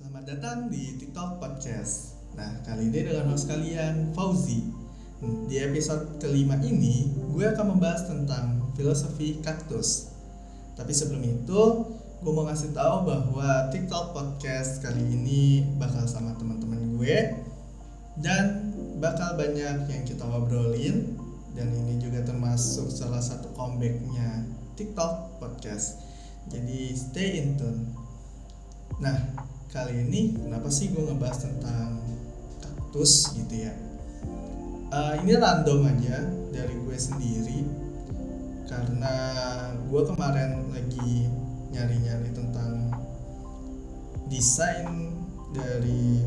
Selamat datang di TikTok Podcast. Nah, kali ini dengan host kalian, Fauzi. Di episode kelima ini, gue akan membahas tentang filosofi kaktus. Tapi sebelum itu, gue mau ngasih tahu bahwa TikTok Podcast kali ini bakal sama teman-teman gue dan bakal banyak yang kita obrolin dan ini juga termasuk salah satu comebacknya TikTok Podcast. Jadi stay in tune. Nah, kali ini kenapa sih gue ngebahas tentang kaktus gitu ya? Uh, ini random aja dari gue sendiri. Karena gue kemarin lagi nyari-nyari tentang desain dari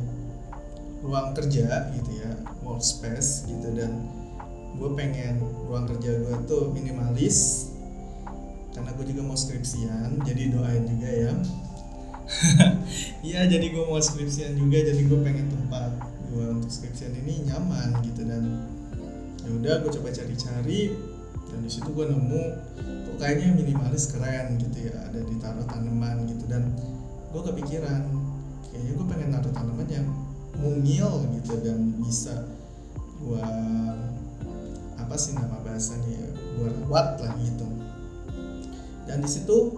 ruang kerja gitu ya workspace gitu. Dan gue pengen ruang kerja gue tuh minimalis karena gue juga mau skripsian jadi doain juga ya Iya jadi gue mau skripsian juga jadi gue pengen tempat gue untuk skripsian ini nyaman gitu dan ya udah gue coba cari-cari dan di situ gue nemu kok kayaknya minimalis keren gitu ya ada ditaruh tanaman gitu dan gue kepikiran kayaknya gue pengen naruh tanaman yang mungil gitu dan bisa gue apa sih nama bahasanya ya gue rawat lah gitu. Dan di situ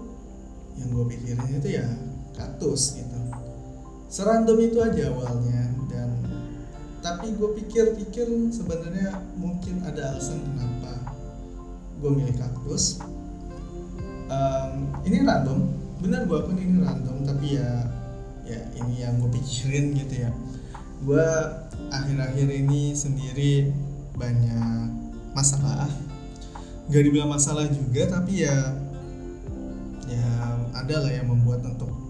yang gue pikirin itu ya kaktus gitu. Serandom itu aja awalnya dan tapi gue pikir-pikir sebenarnya mungkin ada alasan kenapa gue milih kaktus. Um, ini random. Benar gue akun ini random tapi ya ya ini yang gue pikirin gitu ya. Gue akhir-akhir ini sendiri banyak masalah. Gak dibilang masalah juga tapi ya ya ada lah yang membuat untuk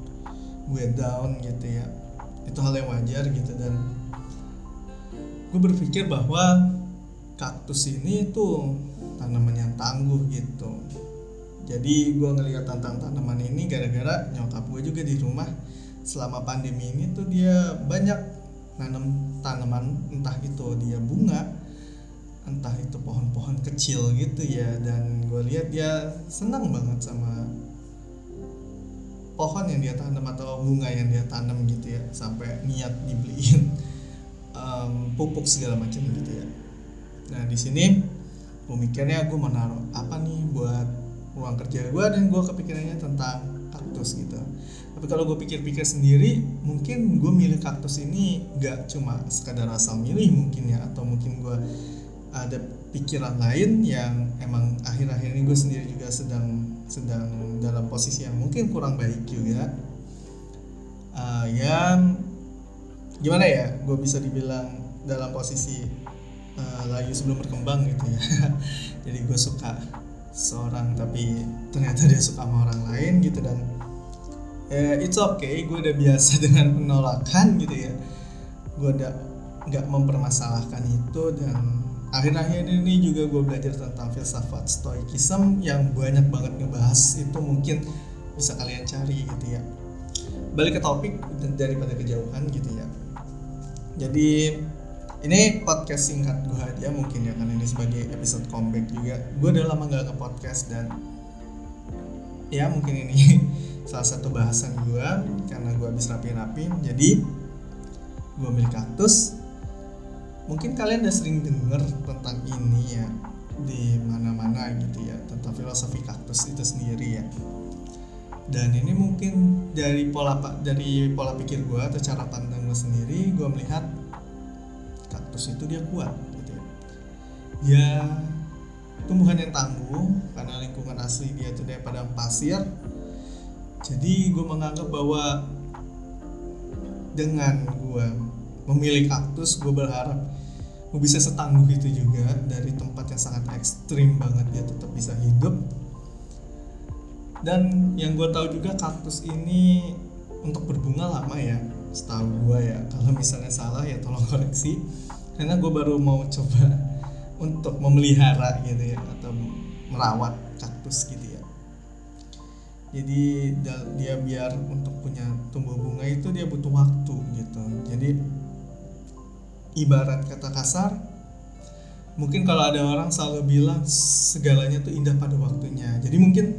gue down gitu ya. Itu hal yang wajar gitu dan gue berpikir bahwa kaktus ini tuh tanaman yang tangguh gitu. Jadi gue ngeliat tentang tanaman ini gara-gara nyokap gue juga di rumah. Selama pandemi ini tuh dia banyak nanam tanaman entah itu dia bunga entah itu pohon-pohon kecil gitu ya. Dan gue lihat dia senang banget sama pohon yang dia tanam atau bunga yang dia tanam gitu ya sampai niat dibeliin um, pupuk segala macam gitu ya. Nah di sini gue mikirnya gue mau naruh apa nih buat ruang kerja gue dan gue kepikirannya tentang kaktus gitu. Tapi kalau gue pikir-pikir sendiri mungkin gue milih kaktus ini gak cuma sekadar asal milih mungkin ya atau mungkin gue ada pikiran lain yang akhir-akhir ini gue sendiri juga sedang sedang dalam posisi yang mungkin kurang baik juga. Uh, yang gimana ya? Gue bisa dibilang dalam posisi uh, layu sebelum berkembang gitu ya. Jadi gue suka seorang tapi ternyata dia suka sama orang lain gitu dan ya it's okay gue udah biasa dengan penolakan gitu ya. Gue udah nggak mempermasalahkan itu dan akhir-akhir ini juga gue belajar tentang filsafat stoikism yang banyak banget ngebahas itu mungkin bisa kalian cari gitu ya. Balik ke topik daripada kejauhan gitu ya. Jadi ini podcast singkat gue aja mungkin ya karena ini sebagai episode comeback juga. Gue udah lama gak nge-podcast dan ya mungkin ini salah satu bahasan gue karena gue habis rapi-rapi jadi gue milik kaktus mungkin kalian udah sering denger tentang ini ya di mana-mana gitu ya tentang filosofi kaktus itu sendiri ya. Dan ini mungkin dari pola dari pola pikir gue atau cara pandang gue sendiri gue melihat kaktus itu dia kuat gitu ya. Ya tumbuhan yang tangguh karena lingkungan asli dia itu dari padang pasir. Jadi gue menganggap bahwa dengan gue memilih kaktus gue berharap gue bisa setangguh itu juga dari tempat yang sangat ekstrim banget dia tetap bisa hidup. Dan yang gue tahu juga kaktus ini untuk berbunga lama ya setahu gue ya. Kalau misalnya salah ya tolong koreksi. Karena gue baru mau coba untuk memelihara gitu ya atau merawat kaktus gitu ya. Jadi dia biar untuk punya tumbuh bunga itu dia butuh waktu gitu. Jadi ibarat kata kasar mungkin kalau ada orang selalu bilang segalanya tuh indah pada waktunya. Jadi mungkin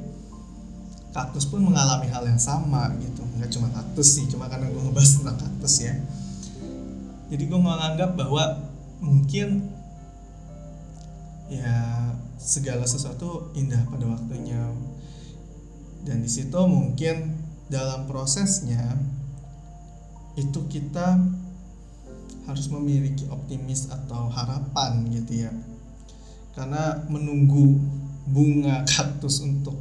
kaktus pun mengalami hal yang sama gitu. Nggak cuma kaktus sih cuma karena gue ngebahas tentang kaktus ya. Jadi gue menganggap bahwa mungkin ya segala sesuatu indah pada waktunya. Dan di situ mungkin dalam prosesnya itu kita harus memiliki optimis atau harapan gitu ya. Karena menunggu bunga kaktus untuk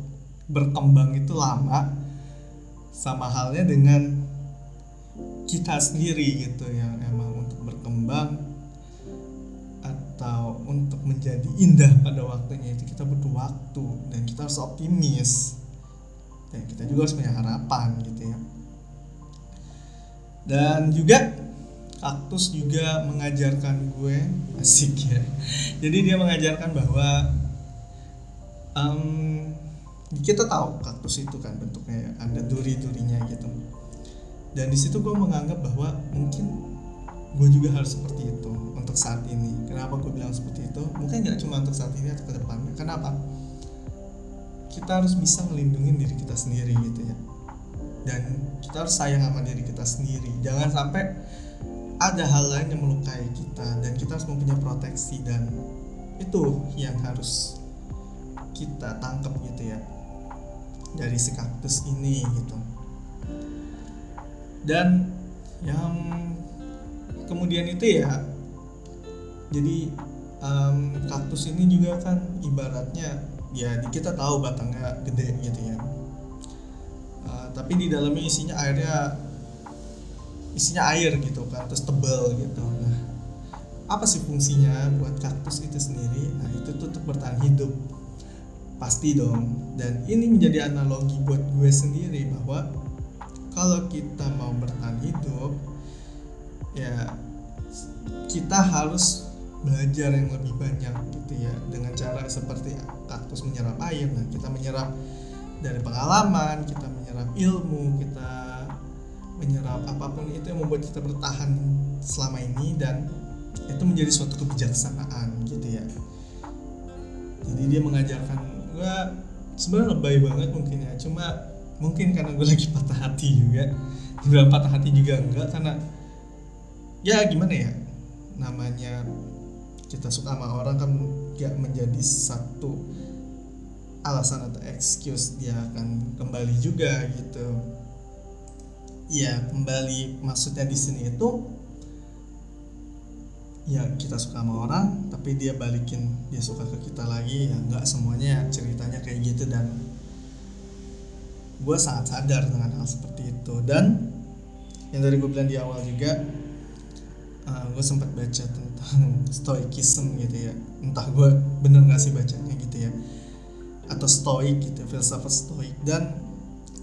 berkembang itu lama sama halnya dengan kita sendiri gitu yang emang untuk berkembang atau untuk menjadi indah pada waktunya itu kita butuh waktu dan kita harus optimis. Dan kita juga harus punya harapan gitu ya. Dan juga kaktus juga mengajarkan gue. Asik ya. Jadi dia mengajarkan bahwa um, kita tahu kaktus itu kan bentuknya ya, ada duri-durinya gitu. Dan di situ gue menganggap bahwa mungkin gue juga harus seperti itu untuk saat ini. Kenapa gue bilang seperti itu? Mungkin nggak cuma untuk saat ini atau ke depannya. Kenapa? Kita harus bisa melindungi diri kita sendiri gitu ya. Dan kita harus sayang sama diri kita sendiri. Jangan sampai ada hal lain yang melukai kita dan kita harus mempunyai proteksi dan itu yang harus kita tangkap gitu ya dari si kaktus ini gitu. Dan yang kemudian itu ya jadi um, kaktus ini juga kan ibaratnya ya kita tahu batangnya gede gitu ya. Uh, tapi di dalamnya isinya airnya isinya air gitu kan terus tebel gitu. Nah apa sih fungsinya buat kaktus itu sendiri? Nah itu tuh untuk bertahan hidup. Pasti dong. Dan ini menjadi analogi buat gue sendiri bahwa kalau kita mau bertahan hidup ya kita harus belajar yang lebih banyak gitu ya. Dengan cara seperti kaktus menyerap air nah kita menyerap dari pengalaman kita menyerap ilmu kita menyerap apa pun itu yang membuat kita bertahan selama ini dan itu menjadi suatu kebijaksanaan gitu ya. Jadi dia mengajarkan gue sebenarnya lebay banget mungkin ya cuma mungkin karena gue lagi patah hati juga. Bilang patah hati juga enggak karena ya gimana ya namanya kita suka sama orang kan gak menjadi satu alasan atau excuse dia akan kembali juga gitu ya kembali maksudnya di sini itu ya kita suka sama orang tapi dia balikin dia suka ke kita lagi ya nggak semuanya ceritanya kayak gitu dan gue sangat sadar dengan hal seperti itu. Dan yang dari gue bilang di awal juga uh, eh, gue sempat baca tentang stoikism gitu ya. Entah gue bener nggak sih bacanya gitu ya. Atau stoik gitu filsafat stoik. Dan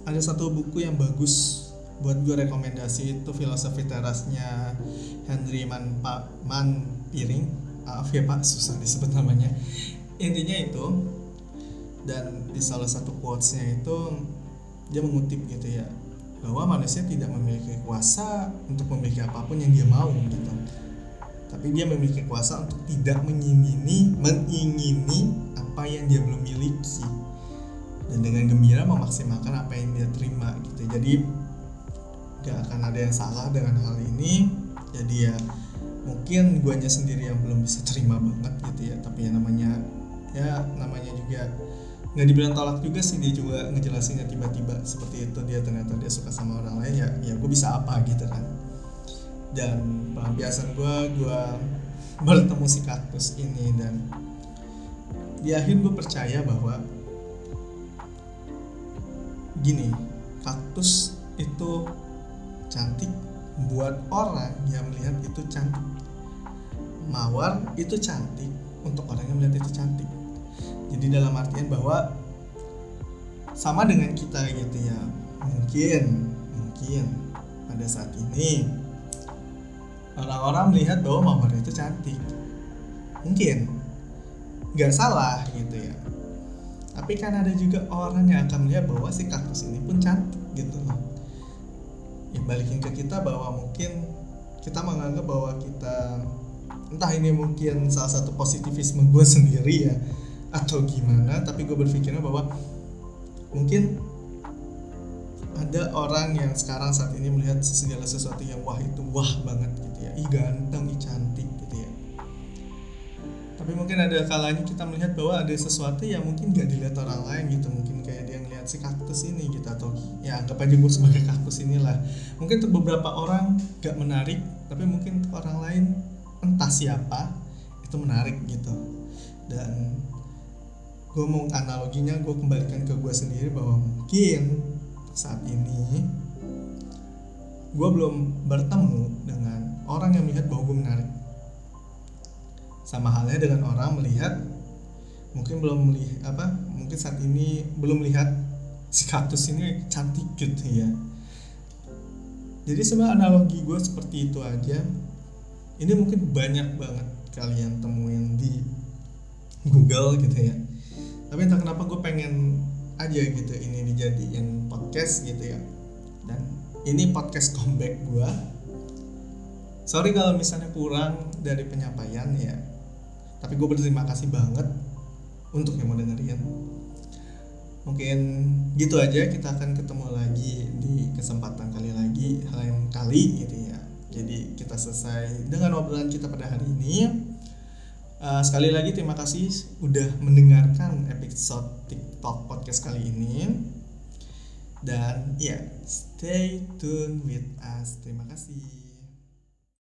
ada satu buku yang bagus buat gue rekomendasi itu filosofi terasnya Henry Man Piring. Maaf ya Pak susah disebut namanya. Intinya itu dan di salah satu quotesnya itu dia mengutip gitu ya bahwa manusia tidak memiliki kuasa untuk memiliki apa pun yang dia mau gitu. Tapi dia memiliki kuasa untuk tidak mengingini mengingini apa yang dia belum miliki. Dan dengan gembira memaksimalkan apa yang dia terima gitu. Jadi gak akan ada yang salah dengan hal ini. Jadi ya mungkin guanya sendiri yang belum bisa terima banget gitu ya. Tapi ya namanya ya namanya juga nggak dibilang tolak juga sih dia juga ngejelasinnya tiba-tiba seperti itu. Dia ternyata dia suka sama orang lain ya ya gue bisa apa gitu kan. Dan pelampiasan gue gue bertemu si kaktus ini dan di akhir gue percaya bahwa gini kaktus itu cantik buat orang yang melihat itu cantik. Mawar itu cantik untuk orang yang melihat itu cantik. Jadi dalam artian bahwa sama dengan kita gitu ya. Mungkin mungkin pada saat ini orang-orang melihat bahwa mawar itu cantik. Mungkin. Nggak salah gitu ya. Tapi kan ada juga orang yang akan melihat bahwa si kaktus ini pun cantik gitu loh ya balikin ke kita bahwa mungkin kita menganggap bahwa kita entah ini mungkin salah satu positivisme gue sendiri ya atau gimana tapi gue berpikirnya bahwa mungkin ada orang yang sekarang saat ini melihat segala sesuatu yang wah itu wah banget gitu ya. Ih ganteng ih cantik gitu ya. Tapi mungkin ada kalanya kita melihat bahwa ada sesuatu yang mungkin gak dilihat orang lain gitu. Mungkin kayak dia ngeliat si kaktus ini gitu atau ya anggap aja gue sebagai kaktus inilah. Mungkin untuk beberapa orang gak menarik tapi mungkin untuk orang lain entah siapa itu menarik gitu. Dan gue mau analoginya gue kembalikan ke gue sendiri bahwa mungkin saat ini gue belum bertemu dengan orang yang melihat bahwa gue menarik. Sama halnya dengan orang melihat mungkin belum melihat apa mungkin saat ini belum melihat si kaktus ini cantik gitu ya. Jadi sebenarnya analogi gue seperti itu aja. Ini mungkin banyak banget kalian temuin di Google gitu ya. Tapi entah kenapa gue pengen aja gitu ini dijadiin podcast gitu ya. Dan ini podcast comeback gue sorry kalau misalnya kurang dari penyampaian ya. Tapi gue berterima kasih banget untuk yang mau dengerin mungkin gitu aja kita akan ketemu lagi di kesempatan kali lagi lain kali gitu ya jadi kita selesai dengan obrolan kita pada hari ini Uh, sekali lagi terima kasih udah mendengarkan episode TikTok podcast kali ini. Dan ya, yeah, stay tune with us. Terima kasih.